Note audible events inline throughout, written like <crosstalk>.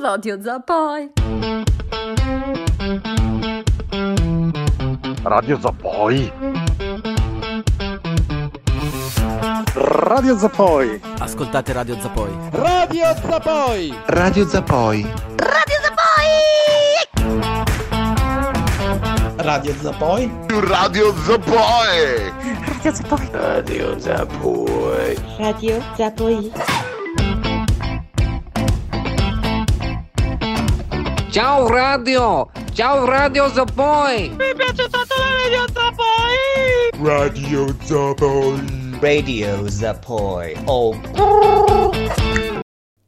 Radio Zapoi. Radio Zapoi. Radio Zapoi. Ascoltate Radio Zapoi. Radio Zapoi. Radio Zapoi. Radio Zapoi! Radio Zapoi. Radio Zapoi. Radio Zapoi. Radio Zapoi. Radio Zapoi. Ciao radio! Ciao Radio Zapoi! Radio Zapoi. Radio Zapoi. Oh.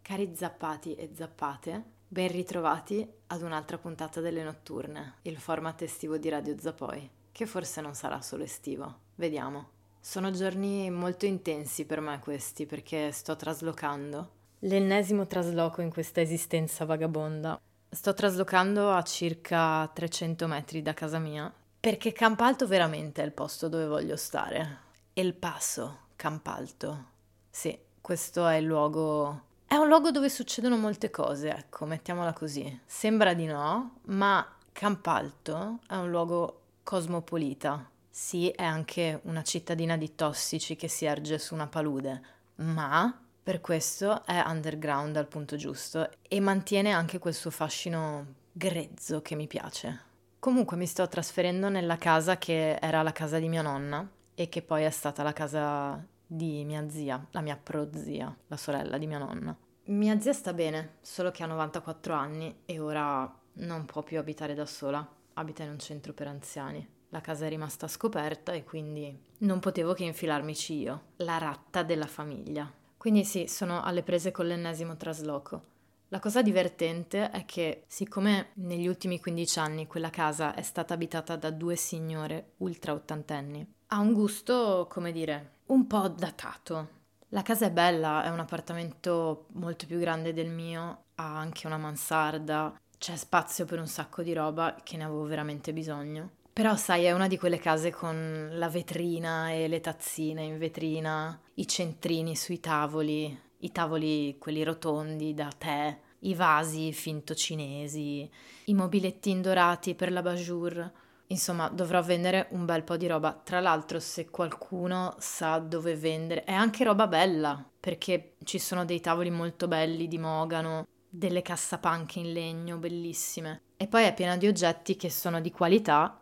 Cari zappati e zappate, ben ritrovati ad un'altra puntata delle notturne, il format estivo di Radio Zapoi, che forse non sarà solo estivo. Vediamo. Sono giorni molto intensi per me questi perché sto traslocando. L'ennesimo trasloco in questa esistenza vagabonda. Sto traslocando a circa 300 metri da casa mia perché Campalto veramente è il posto dove voglio stare. El Paso, Campalto. Sì, questo è il luogo è un luogo dove succedono molte cose, ecco, mettiamola così. Sembra di no, ma Campalto è un luogo cosmopolita. Sì, è anche una cittadina di tossici che si erge su una palude, ma per questo è underground al punto giusto e mantiene anche quel suo fascino grezzo che mi piace. Comunque mi sto trasferendo nella casa che era la casa di mia nonna e che poi è stata la casa di mia zia, la mia prozia, la sorella di mia nonna. Mia zia sta bene, solo che ha 94 anni e ora non può più abitare da sola, abita in un centro per anziani. La casa è rimasta scoperta e quindi non potevo che infilarmici io, la ratta della famiglia. Quindi sì, sono alle prese con l'ennesimo trasloco. La cosa divertente è che, siccome negli ultimi 15 anni quella casa è stata abitata da due signore ultra ottantenni, ha un gusto, come dire, un po' datato. La casa è bella, è un appartamento molto più grande del mio, ha anche una mansarda, c'è spazio per un sacco di roba che ne avevo veramente bisogno. Però sai, è una di quelle case con la vetrina e le tazzine in vetrina, i centrini sui tavoli, i tavoli quelli rotondi da tè, i vasi finto cinesi, i mobilettini dorati per la bajour. Insomma, dovrò vendere un bel po' di roba. Tra l'altro, se qualcuno sa dove vendere, è anche roba bella, perché ci sono dei tavoli molto belli di mogano, delle cassapanche in legno bellissime. E poi è piena di oggetti che sono di qualità,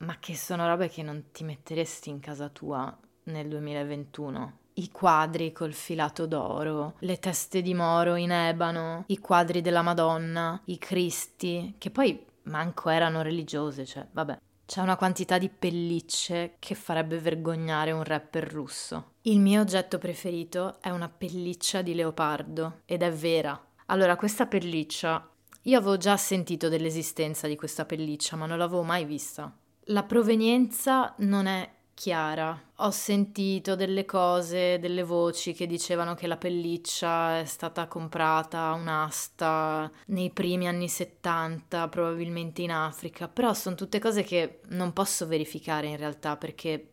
ma che sono robe che non ti metteresti in casa tua nel 2021. I quadri col filato d'oro, le teste di moro in ebano, i quadri della Madonna, i Cristi, che poi manco erano religiose, cioè, vabbè. C'è una quantità di pellicce che farebbe vergognare un rapper russo. Il mio oggetto preferito è una pelliccia di leopardo ed è vera. Allora, questa pelliccia, io avevo già sentito dell'esistenza di questa pelliccia, ma non l'avevo mai vista. La provenienza non è chiara. Ho sentito delle cose, delle voci che dicevano che la pelliccia è stata comprata a un'asta nei primi anni 70, probabilmente in Africa, però sono tutte cose che non posso verificare in realtà perché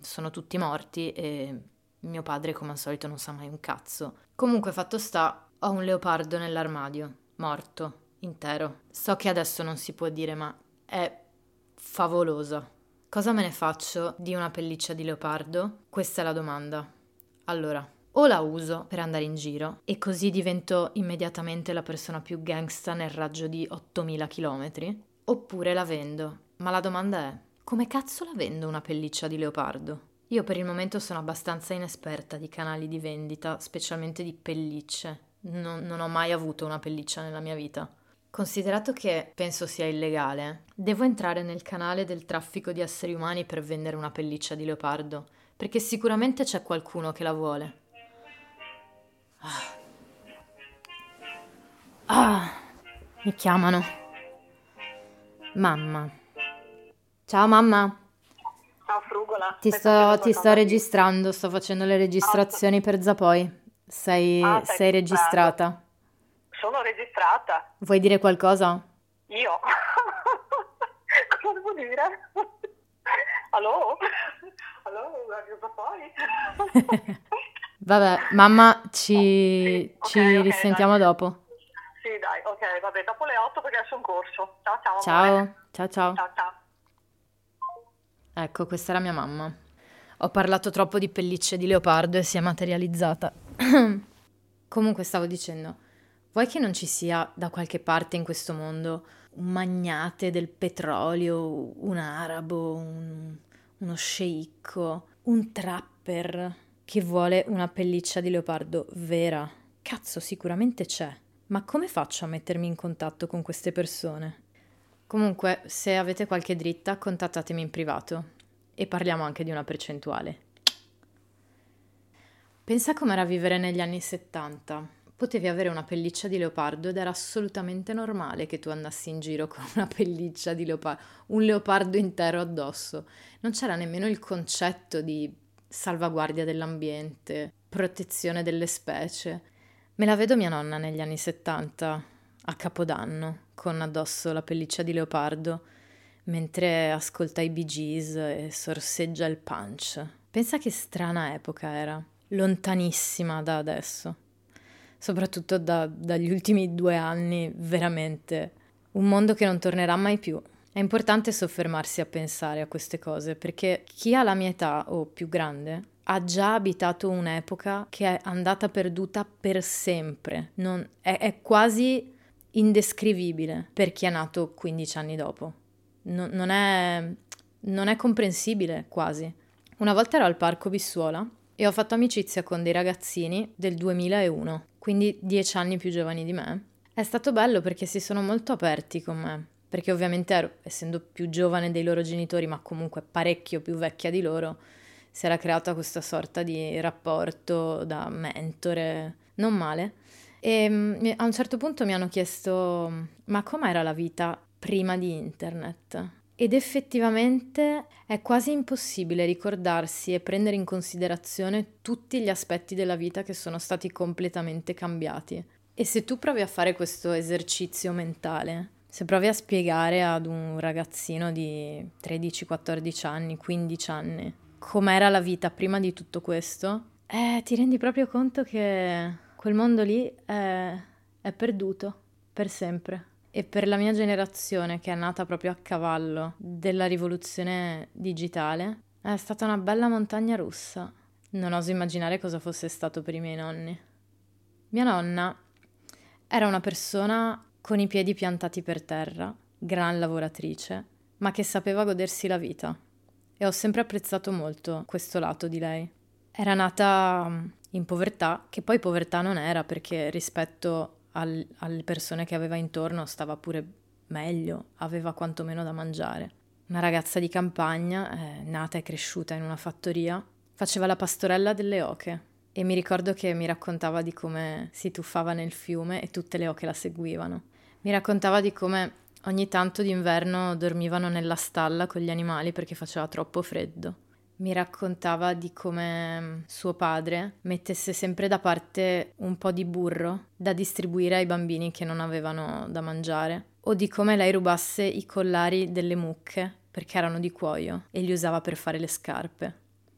sono tutti morti e mio padre come al solito non sa mai un cazzo. Comunque fatto sta, ho un leopardo nell'armadio, morto, intero. So che adesso non si può dire, ma è favolosa. Cosa me ne faccio di una pelliccia di leopardo? Questa è la domanda. Allora, o la uso per andare in giro e così divento immediatamente la persona più gangsta nel raggio di 8000 km, oppure la vendo. Ma la domanda è, come cazzo la vendo una pelliccia di leopardo? Io per il momento sono abbastanza inesperta di canali di vendita, specialmente di pellicce. Non, non ho mai avuto una pelliccia nella mia vita. Considerato che penso sia illegale, devo entrare nel canale del traffico di esseri umani per vendere una pelliccia di leopardo, perché sicuramente c'è qualcuno che la vuole. Ah, ah mi chiamano. Mamma. Ciao mamma. Ciao Frugola. Ti sto, ti sto registrando, sto facendo le registrazioni per Zapoi. Sei, Ah, sei registrata. Sono registrata. Vuoi dire qualcosa? Io. <laughs> Cosa devo dire? Allo? Allo, Radio Zapoi? <laughs> Vabbè, mamma, ci, ci Ok, ok, risentiamo dai. dopo. Sì, dai, ok, vabbè, dopo le 8 perché adesso è un corso. Ciao, ciao. Ciao, ciao ciao. Ciao, ciao. Ecco, questa era mia mamma. Ho parlato troppo di pellicce di leopardo e si è materializzata. <clears throat> Comunque stavo dicendo, vuoi che non ci sia da qualche parte in questo mondo un magnate del petrolio, un arabo, un- uno sceicco, un trapper che vuole una pelliccia di leopardo vera? Cazzo, sicuramente c'è. Ma come faccio a mettermi in contatto con queste persone? Comunque, se avete qualche dritta, contattatemi in privato e parliamo anche di una percentuale. Pensa com'era vivere negli anni 70. Potevi avere una pelliccia di leopardo ed era assolutamente normale che tu andassi in giro <laughs> con una pelliccia di leopardo, un leopardo intero addosso. Non c'era nemmeno il concetto di salvaguardia dell'ambiente, protezione delle specie. Me la vedo mia nonna negli anni 70, a Capodanno, con addosso la pelliccia di leopardo, mentre ascolta i Bee Gees e sorseggia il punch. Pensa che strana epoca era, lontanissima da adesso. Soprattutto da- dagli ultimi due anni, veramente. Un mondo che non tornerà mai più. È importante soffermarsi a pensare a queste cose perché chi ha la mia età o più grande ha già abitato un'epoca che è andata perduta per sempre. Non- è, è quasi indescrivibile per chi è nato 15 anni dopo. Non- non è, non è comprensibile quasi. Una volta ero al parco Bissuola e ho fatto amicizia con dei ragazzini del 2001, quindi 10 anni più giovani di me. È stato bello perché si sono molto aperti con me, perché ovviamente ero, essendo più giovane dei loro genitori, ma comunque parecchio più vecchia di loro, si era creata questa sorta di rapporto da mentore, non male. E mm, a un certo punto mi hanno chiesto: Ma com'era la vita prima di internet? Ed effettivamente è quasi impossibile ricordarsi e prendere in considerazione tutti gli aspetti della vita che sono stati completamente cambiati. E se tu provi a fare questo esercizio mentale, se provi a spiegare ad un ragazzino di 13, 14 anni, 15 anni, com'era la vita prima di tutto questo, eh, ti rendi proprio conto che quel mondo lì è, è perduto per sempre. E per la mia generazione, che è nata proprio a cavallo della rivoluzione digitale, è stata una bella montagna russa. Non oso immaginare cosa fosse stato per i miei nonni. Mia nonna era una persona con i piedi piantati per terra, gran lavoratrice, ma che sapeva godersi la vita. E ho sempre apprezzato molto questo lato di lei. Era nata in povertà, che poi povertà non era perché rispetto al- alle persone che aveva intorno stava pure meglio, aveva quantomeno da mangiare. Una ragazza di campagna, eh, nata e cresciuta in una fattoria, faceva la pastorella delle oche e mi ricordo che mi raccontava di come si tuffava nel fiume e tutte le oche la seguivano. Mi raccontava di come ogni tanto d'inverno dormivano nella stalla con gli animali perché faceva troppo freddo. Mi raccontava di come mm, suo padre mettesse sempre da parte un po' di burro da distribuire ai bambini che non avevano da mangiare, o di come lei rubasse i collari delle mucche perché erano di cuoio e li usava per fare le scarpe.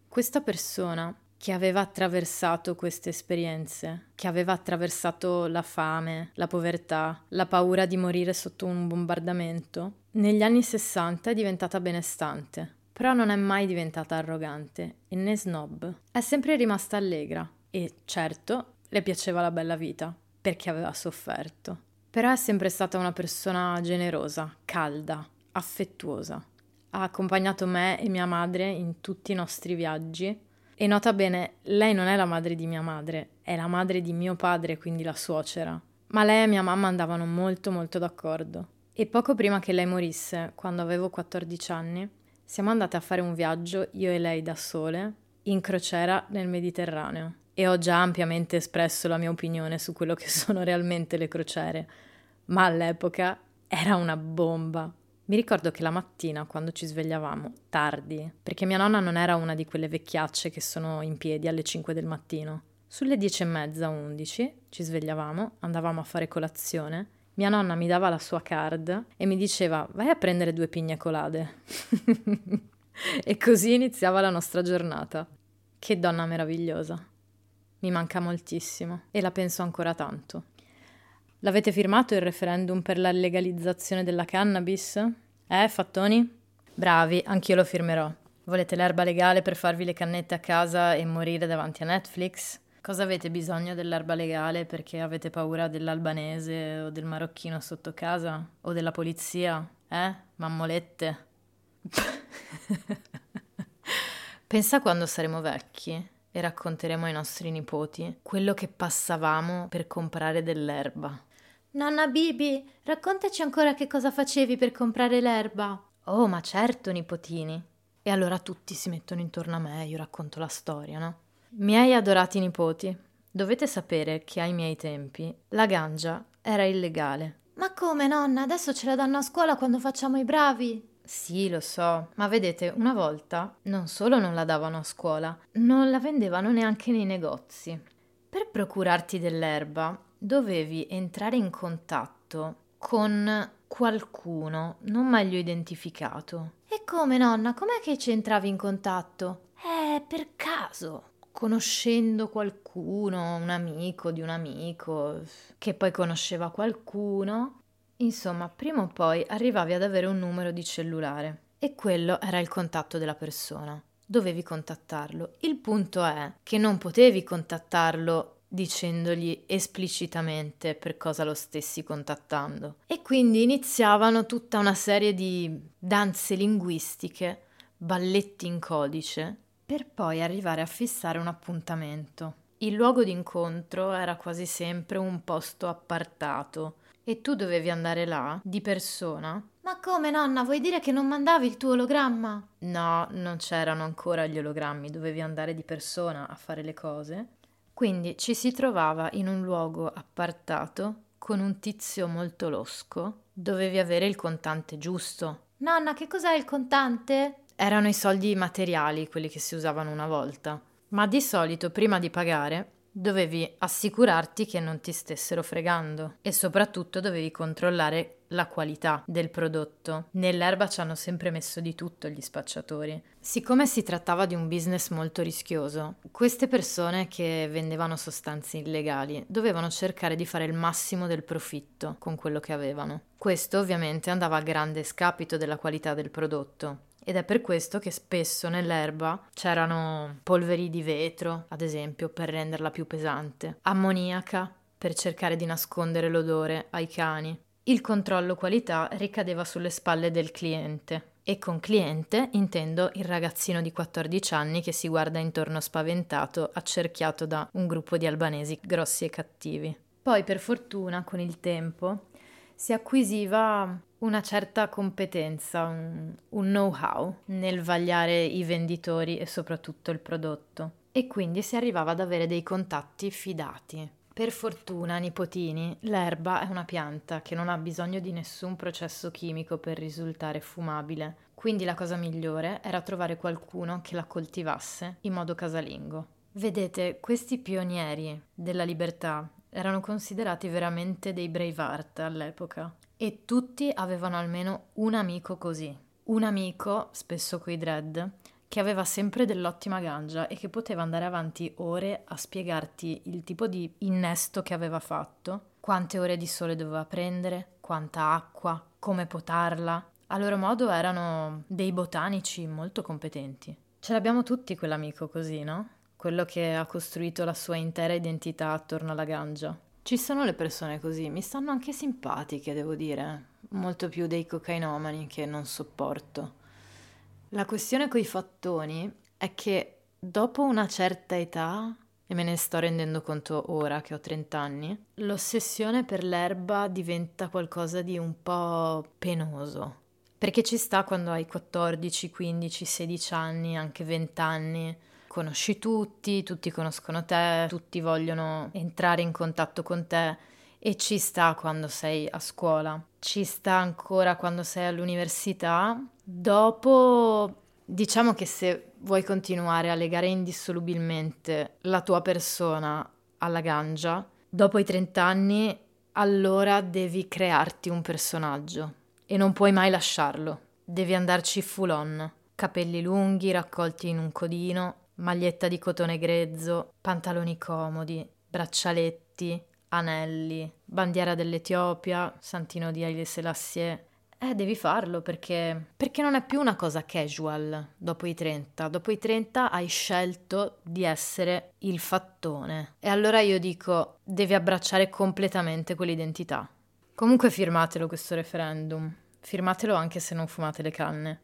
Questa persona che aveva attraversato queste esperienze, che aveva attraversato la fame, la povertà, la paura di morire sotto un bombardamento, negli anni 60 è diventata benestante, però non è mai diventata arrogante e né snob. È sempre rimasta allegra e, certo, le piaceva la bella vita, perché aveva sofferto. Però è sempre stata una persona generosa, calda, affettuosa. Ha accompagnato me e mia madre in tutti i nostri viaggi e nota bene, lei non è la madre di mia madre, è la madre di mio padre, quindi la suocera. Ma lei e mia mamma andavano molto molto d'accordo. E poco prima che lei morisse, quando avevo 14 anni, siamo andate a fare un viaggio, io e lei da sole, in crociera nel Mediterraneo. E ho già ampiamente espresso la mia opinione su quello che <laughs> sono realmente le crociere, ma all'epoca era una bomba. Mi ricordo che la mattina, quando ci svegliavamo, tardi, perché mia nonna non era una di quelle vecchiacce che sono in piedi alle 5 del mattino. Sulle 10 e mezza, 11, ci svegliavamo, andavamo a fare colazione. Mia nonna mi dava la sua card e mi diceva vai a prendere due pigne colade. <laughs> e così iniziava la nostra giornata. Che donna meravigliosa. Mi manca moltissimo e la penso ancora tanto. L'avete firmato il referendum per la legalizzazione della cannabis? Eh, fattoni? Bravi, anch'io lo firmerò. Volete l'erba legale per farvi le cannette a casa e morire davanti a Netflix? Cosa avete bisogno dell'erba legale perché avete paura dell'albanese o del marocchino sotto casa? O della polizia? Eh? Mammolette? <laughs> Pensa quando saremo vecchi e racconteremo ai nostri nipoti quello che passavamo per comprare dell'erba. Nonna Bibi, raccontaci ancora che cosa facevi per comprare l'erba. Oh, ma certo, nipotini. E allora tutti si mettono intorno a me e io racconto la storia, no? Miei adorati nipoti, dovete sapere che ai miei tempi la ganja era illegale. Ma come, nonna? Adesso ce la danno a scuola quando facciamo i bravi. Sì, lo so, ma vedete, una volta non solo non la davano a scuola, non la vendevano neanche nei negozi. Per procurarti dell'erba dovevi entrare in contatto con qualcuno non meglio identificato. E come, nonna? Com'è che ci entravi in contatto? Eh, per caso. Conoscendo qualcuno, un amico di un amico, che poi conosceva qualcuno, Insomma, prima o poi arrivavi ad avere un numero di cellulare e quello era il contatto della persona. Dovevi contattarlo. Il punto è che non potevi contattarlo dicendogli esplicitamente per cosa lo stessi contattando. E quindi iniziavano tutta una serie di danze linguistiche, balletti in codice, per poi arrivare a fissare un appuntamento. Il luogo d'incontro era quasi sempre un posto appartato, e tu dovevi andare là, di persona? Ma come nonna, vuoi dire che non mandavi il tuo ologramma? No, non c'erano ancora gli ologrammi, dovevi andare di persona a fare le cose. Quindi ci si trovava in un luogo appartato con un tizio molto losco. Dovevi avere il contante giusto. Nonna, che cos'è il contante? Erano i soldi materiali, quelli che si usavano una volta. Ma di solito, prima di pagare, dovevi assicurarti che non ti stessero fregando e soprattutto dovevi controllare la qualità del prodotto. Nell'erba ci hanno sempre messo di tutto gli spacciatori. Siccome si trattava di un business molto rischioso, queste persone che vendevano sostanze illegali dovevano cercare di fare il massimo del profitto con quello che avevano. Questo ovviamente andava a grande scapito della qualità del prodotto ed è per questo che spesso nell'erba c'erano polveri di vetro, ad esempio, per renderla più pesante, ammoniaca per cercare di nascondere l'odore ai cani. Il controllo qualità ricadeva sulle spalle del cliente. E con cliente intendo il ragazzino di 14 anni che si guarda intorno spaventato, accerchiato da un gruppo di albanesi grossi e cattivi. Poi, per fortuna, con il tempo, si acquisiva una certa competenza, un, un know-how nel vagliare i venditori e soprattutto il prodotto. E quindi si arrivava ad avere dei contatti fidati. Per fortuna, nipotini, l'erba è una pianta che non ha bisogno di nessun processo chimico per risultare fumabile, quindi la cosa migliore era trovare qualcuno che la coltivasse in modo casalingo. Vedete, questi pionieri della libertà erano considerati veramente dei Braveheart all'epoca e tutti avevano almeno un amico così. Un amico, spesso coi dread, che aveva sempre dell'ottima gangia e che poteva andare avanti ore a spiegarti il tipo di innesto che aveva fatto, quante ore di sole doveva prendere, quanta acqua, come potarla. A loro modo erano dei botanici molto competenti. Ce l'abbiamo tutti quell'amico così, no? Quello che ha costruito la sua intera identità attorno alla gangia. Ci sono le persone così, mi stanno anche simpatiche, devo dire, molto più dei cocainomani che non sopporto. La questione coi fattoni è che dopo una certa età, e me ne sto rendendo conto ora che ho 30 anni, l'ossessione per l'erba diventa qualcosa di un po' penoso. Perché ci sta quando hai 14, 15, 16 anni, anche 20 anni, conosci tutti, tutti conoscono te, tutti vogliono entrare in contatto con te e ci sta quando sei a scuola, ci sta ancora quando sei all'università. Dopo, diciamo che se vuoi continuare a legare indissolubilmente la tua persona alla gangia, dopo i 30 anni, allora devi crearti un personaggio e non puoi mai lasciarlo. Devi andarci full on, capelli lunghi raccolti in un codino, maglietta di cotone grezzo, pantaloni comodi, braccialetti, anelli, bandiera dell'Etiopia, santino di Haile Selassie. Eh, devi farlo perché, perché non è più una cosa casual dopo i 30. Dopo i 30 hai scelto di essere il fattone. E allora io dico, devi abbracciare completamente quell'identità. Comunque firmatelo questo referendum. Firmatelo anche se non fumate le canne.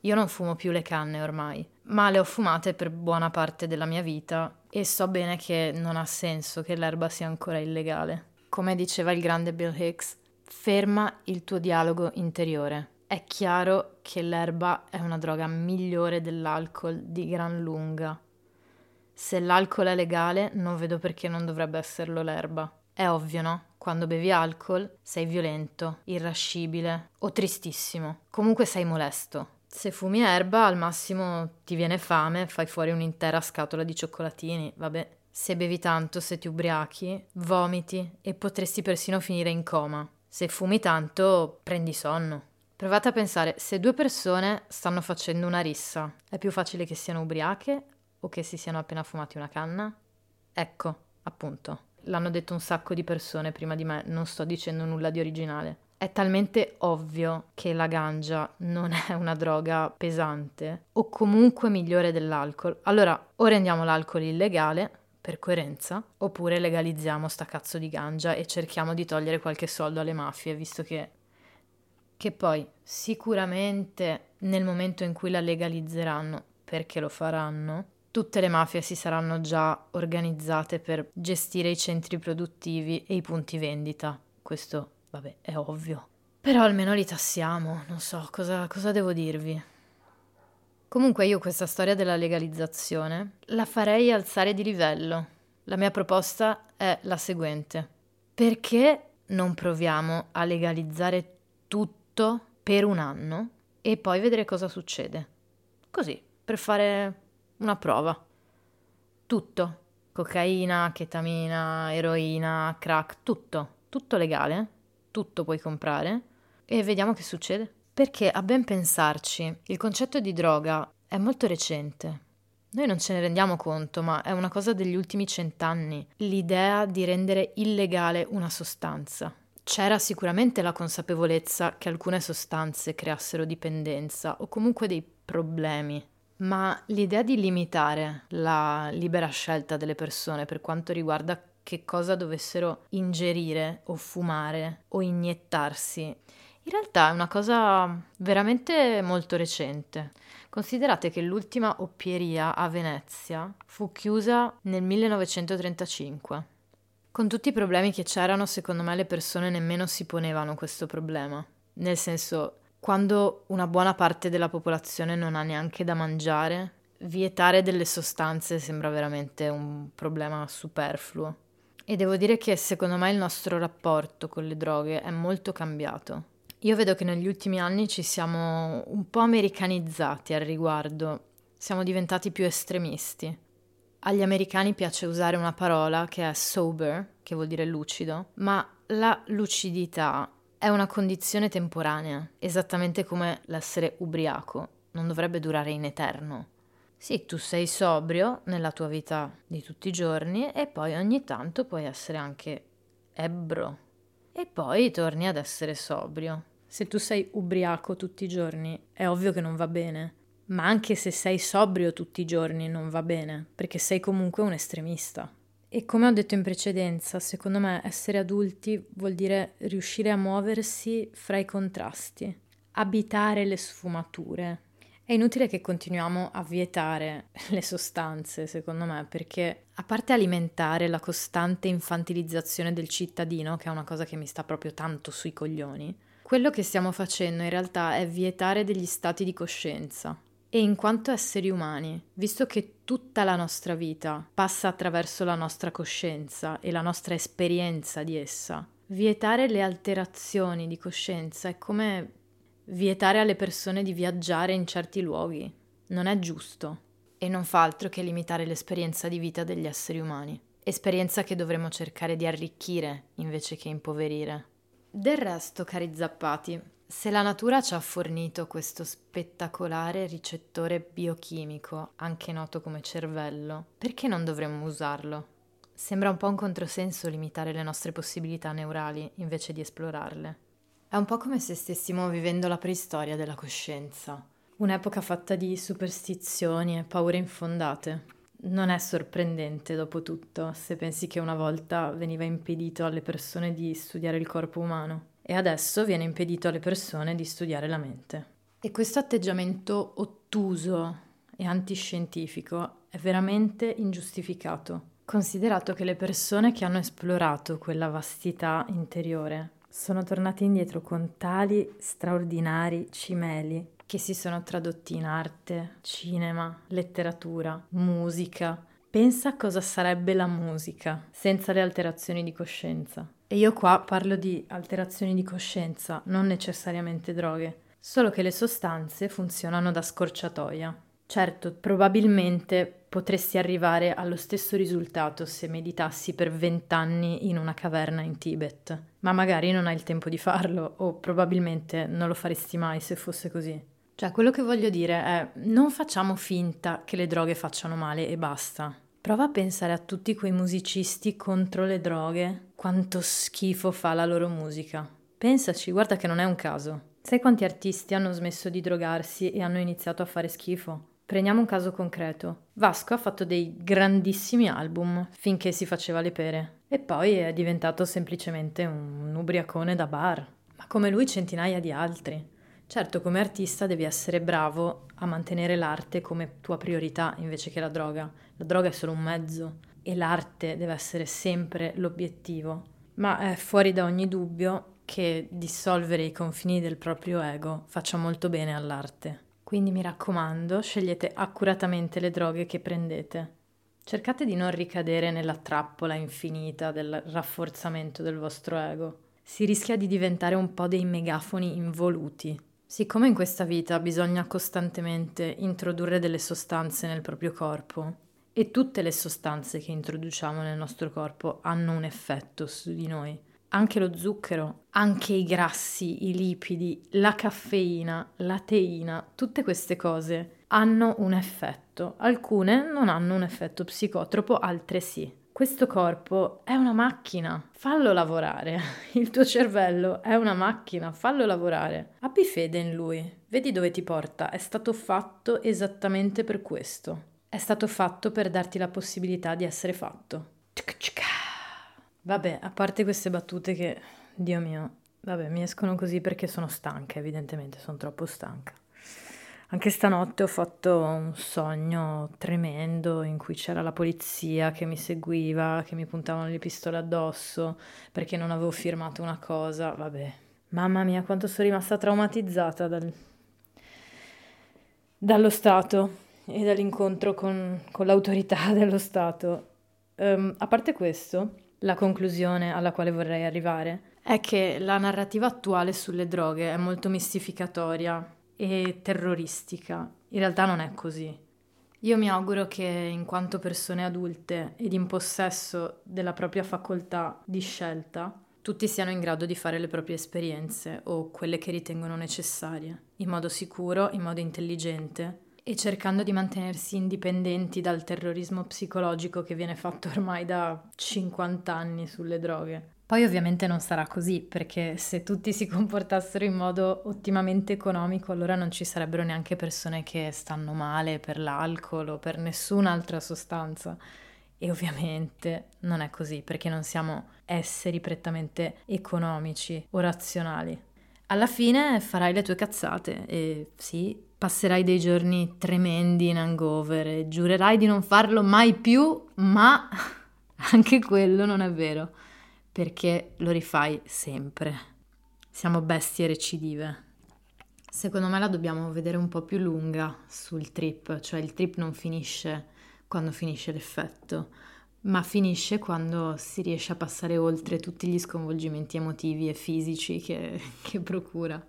Io non fumo più le canne ormai, ma le ho fumate per buona parte della mia vita e so bene che non ha senso che l'erba sia ancora illegale. Come diceva il grande Bill Hicks, ferma il tuo dialogo interiore. È chiaro che l'erba è una droga migliore dell'alcol di gran lunga. Se l'alcol è legale, non vedo perché non dovrebbe esserlo l'erba. È ovvio, no? Quando bevi alcol sei violento, irascibile o tristissimo. Comunque sei molesto. Se fumi erba, al massimo ti viene fame, fai fuori un'intera scatola di cioccolatini, vabbè. Se bevi tanto, se ti ubriachi, vomiti e potresti persino finire in coma. Se fumi tanto, prendi sonno. Provate a pensare, se due persone stanno facendo una rissa, è più facile che siano ubriache o che si siano appena fumati una canna? Ecco, appunto. L'hanno detto un sacco di persone prima di me, non sto dicendo nulla di originale è talmente ovvio che la ganja non è una droga pesante o comunque migliore dell'alcol. Allora, o rendiamo l'alcol illegale per coerenza, oppure legalizziamo sta cazzo di ganja e cerchiamo di togliere qualche soldo alle mafie, visto che che poi sicuramente nel momento in cui la legalizzeranno, perché lo faranno, tutte le mafie si saranno già organizzate per gestire i centri produttivi e i punti vendita. Questo Vabbè, è ovvio. Però almeno li tassiamo, non so cosa, cosa devo dirvi. Comunque io questa storia della legalizzazione la farei alzare di livello. La mia proposta è la seguente. Perché non proviamo a legalizzare tutto per un anno e poi vedere cosa succede? Così, per fare una prova. Tutto. Cocaina, chetamina, eroina, crack, tutto. Tutto legale tutto puoi comprare e vediamo che succede. Perché a ben pensarci, il concetto di droga è molto recente. Noi non ce ne rendiamo conto, ma è una cosa degli ultimi cent'anni, l'idea di rendere illegale una sostanza. C'era sicuramente la consapevolezza che alcune sostanze creassero dipendenza o comunque dei problemi, ma l'idea di limitare la libera scelta delle persone per quanto riguarda che cosa dovessero ingerire o fumare o iniettarsi. In realtà è una cosa veramente molto recente. Considerate che l'ultima oppieria a Venezia fu chiusa nel 1935. Con tutti i problemi che c'erano, secondo me le persone nemmeno si ponevano questo problema. Nel senso, quando una buona parte della popolazione non ha neanche da mangiare, vietare delle sostanze sembra veramente un problema superfluo. E devo dire che secondo me il nostro rapporto con le droghe è molto cambiato. Io vedo che negli ultimi anni ci siamo un po' americanizzati al riguardo, siamo diventati più estremisti. Agli americani piace usare una parola che è sober, che vuol dire lucido, ma la lucidità è una condizione temporanea, esattamente come l'essere ubriaco, non dovrebbe durare in eterno. Sì, tu sei sobrio nella tua vita di tutti i giorni e poi ogni tanto puoi essere anche ebbro e poi torni ad essere sobrio. Se tu sei ubriaco tutti i giorni è ovvio che non va bene, ma anche se sei sobrio tutti i giorni non va bene, perché sei comunque un estremista. E come ho detto in precedenza, secondo me essere adulti vuol dire riuscire a muoversi fra i contrasti, abitare le sfumature, è inutile che continuiamo a vietare <laughs> le sostanze, secondo me, perché a parte alimentare la costante infantilizzazione del cittadino, che è una cosa che mi sta proprio tanto sui coglioni, quello che stiamo facendo in realtà è vietare degli stati di coscienza. E in quanto esseri umani, visto che tutta la nostra vita passa attraverso la nostra coscienza e la nostra esperienza di essa, vietare le alterazioni di coscienza è come vietare alle persone di viaggiare in certi luoghi. Non è giusto e non fa altro che limitare l'esperienza di vita degli esseri umani, esperienza che dovremmo cercare di arricchire invece che impoverire. Del resto, cari zappati, se la natura ci ha fornito questo spettacolare ricettore biochimico, anche noto come cervello, perché non dovremmo usarlo? Sembra un po' un controsenso limitare le nostre possibilità neurali invece di esplorarle. È un po' come se stessimo vivendo la preistoria della coscienza, un'epoca fatta di superstizioni e paure infondate. Non è sorprendente, dopo tutto, se pensi che una volta veniva impedito alle persone di studiare il corpo umano e adesso viene impedito alle persone di studiare la mente. E questo atteggiamento ottuso e antiscientifico è veramente ingiustificato, considerato che le persone che hanno esplorato quella vastità interiore sono tornate indietro con tali straordinari cimeli che si sono tradotti in arte, cinema, letteratura, musica. Pensa cosa sarebbe la musica senza le alterazioni di coscienza. E io qua parlo di alterazioni di coscienza, non necessariamente droghe, solo che le sostanze funzionano da scorciatoia. Certo, probabilmente potresti arrivare allo stesso risultato se meditassi per vent'anni in una caverna in Tibet, ma magari non hai il tempo di farlo o probabilmente non lo faresti mai se fosse così. Cioè, quello che voglio dire è non facciamo finta che le droghe facciano male e basta. Prova a pensare a tutti quei musicisti contro le droghe, quanto schifo fa la loro musica. Pensaci, guarda che non è un caso. Sai quanti artisti hanno smesso di drogarsi e hanno iniziato a fare schifo? Prendiamo un caso concreto. Vasco ha fatto dei grandissimi album finché si faceva le pere e poi è diventato semplicemente un ubriacone da bar, ma come lui centinaia di altri. Certo, come artista devi essere bravo a mantenere l'arte come tua priorità invece che la droga. La droga è solo un mezzo e l'arte deve essere sempre l'obiettivo. Ma è fuori da ogni dubbio che dissolvere i confini del proprio ego faccia molto bene all'arte. Quindi mi raccomando, scegliete accuratamente le droghe che prendete. Cercate di non ricadere nella trappola infinita del rafforzamento del vostro ego. Si rischia di diventare un po' dei megafoni involuti. Siccome in questa vita bisogna costantemente introdurre delle sostanze nel proprio corpo e tutte le sostanze che introduciamo nel nostro corpo hanno un effetto su di noi, anche lo zucchero, anche i grassi, i lipidi, la caffeina, la teina, tutte queste cose hanno un effetto. Alcune non hanno un effetto psicotropo, altre sì. Questo corpo è una macchina, fallo lavorare. <laughs> Il tuo cervello è una macchina, fallo lavorare. Abbi fede in lui, vedi dove ti porta. È stato fatto esattamente per questo. È stato fatto per darti la possibilità di essere fatto. Vabbè, a parte queste battute che, Dio mio, vabbè, mi escono così perché sono stanca, evidentemente, sono troppo stanca. Anche stanotte ho fatto un sogno tremendo in cui c'era la polizia che mi seguiva, che mi puntavano le pistole addosso perché non avevo firmato una cosa. Vabbè, mamma mia, quanto sono rimasta traumatizzata dal... dallo Stato e dall'incontro con, con l'autorità <laughs> dello Stato. Um, a parte questo, la conclusione alla quale vorrei arrivare è che la narrativa attuale sulle droghe è molto mistificatoria e terroristica. In realtà non è così. Io mi auguro che in quanto persone adulte ed in possesso della propria facoltà di scelta, tutti siano in grado di fare le proprie esperienze o quelle che ritengono necessarie, in modo sicuro, in modo intelligente e cercando di mantenersi indipendenti dal terrorismo psicologico che viene fatto ormai da 50 anni sulle droghe. Poi ovviamente non sarà così, perché se tutti si comportassero in modo ottimamente economico, allora non ci sarebbero neanche persone che stanno male per l'alcol o per nessun'altra sostanza. E ovviamente non è così, perché non siamo esseri prettamente economici o razionali. Alla fine farai le tue cazzate e sì, passerai dei giorni tremendi in hangover e giurerai di non farlo mai più, ma <laughs> anche quello non è vero, perché lo rifai sempre. Siamo bestie recidive. Secondo me la dobbiamo vedere un po' più lunga sul trip, cioè il trip non finisce quando finisce l'effetto, ma finisce quando si riesce a passare oltre tutti gli sconvolgimenti emotivi e fisici che, <laughs> che procura.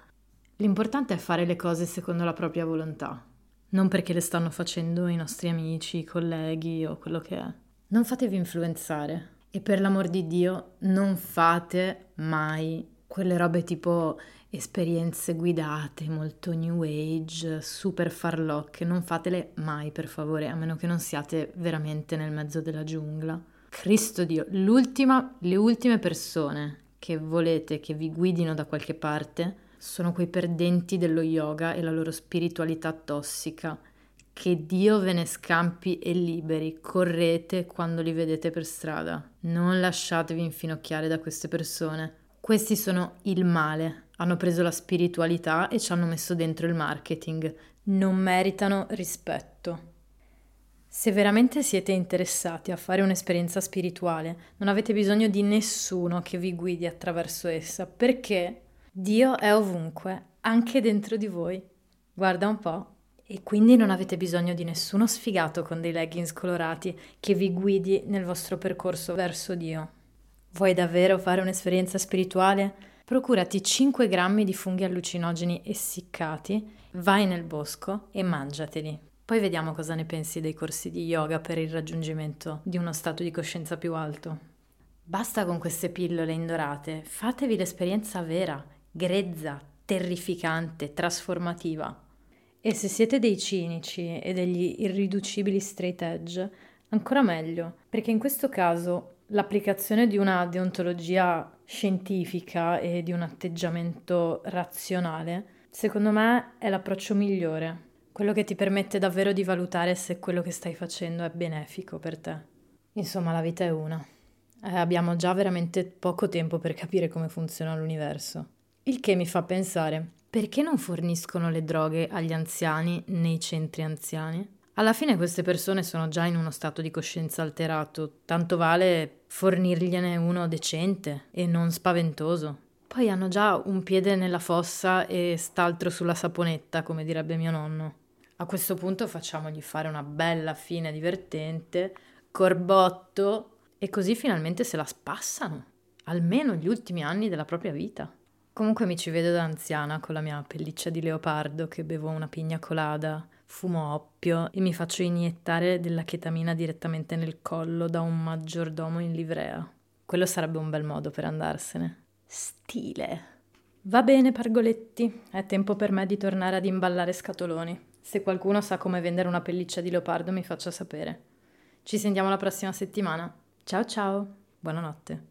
L'importante è fare le cose secondo la propria volontà, non perché le stanno facendo i nostri amici, i colleghi o quello che è. Non fatevi influenzare e per l'amor di Dio non fate mai quelle robe tipo esperienze guidate, molto new age, super farlocche, non fatele mai per favore, a meno che non siate veramente nel mezzo della giungla. Cristo Dio, le ultime persone che volete che vi guidino da qualche parte sono quei perdenti dello yoga e la loro spiritualità tossica. Che Dio ve ne scampi e liberi, correte quando li vedete per strada. Non lasciatevi infinocchiare da queste persone. Questi sono il male, hanno preso la spiritualità e ci hanno messo dentro il marketing. Non meritano rispetto. Se veramente siete interessati a fare un'esperienza spirituale, non avete bisogno di nessuno che vi guidi attraverso essa, perché Dio è ovunque, anche dentro di voi. Guarda un po'. E quindi non avete bisogno di nessuno sfigato con dei leggings colorati che vi guidi nel vostro percorso verso Dio. Vuoi davvero fare un'esperienza spirituale? Procurati 5 grammi di funghi allucinogeni essiccati, vai nel bosco e mangiateli. Poi vediamo cosa ne pensi dei corsi di yoga per il raggiungimento di uno stato di coscienza più alto. Basta con queste pillole indorate, fatevi l'esperienza vera, grezza, terrificante, trasformativa. E se siete dei cinici e degli irriducibili straight edge, ancora meglio, perché in questo caso l'applicazione di una deontologia scientifica e di un atteggiamento razionale, secondo me, è l'approccio migliore quello che ti permette davvero di valutare se quello che stai facendo è benefico per te. Insomma, la vita è una. Eh, abbiamo già veramente poco tempo per capire come funziona l'universo. Il che mi fa pensare, perché non forniscono le droghe agli anziani nei centri anziani? Alla fine queste persone sono già in uno stato di coscienza alterato, tanto vale fornirgliene uno decente e non spaventoso. Poi hanno già un piede nella fossa e st'altro sulla saponetta, come direbbe mio nonno. A questo punto facciamogli fare una bella fine divertente, corbotto, e così finalmente se la spassano, almeno gli ultimi anni della propria vita. Comunque mi ci vedo da anziana con la mia pelliccia di leopardo che bevo una pigna colada, fumo oppio e mi faccio iniettare della chetamina direttamente nel collo da un maggiordomo in livrea. Quello sarebbe un bel modo per andarsene. Stile. Va bene, pargoletti, è tempo per me di tornare ad imballare scatoloni. Se qualcuno sa come vendere una pelliccia di leopardo mi faccia sapere. Ci sentiamo la prossima settimana. Ciao ciao, buonanotte.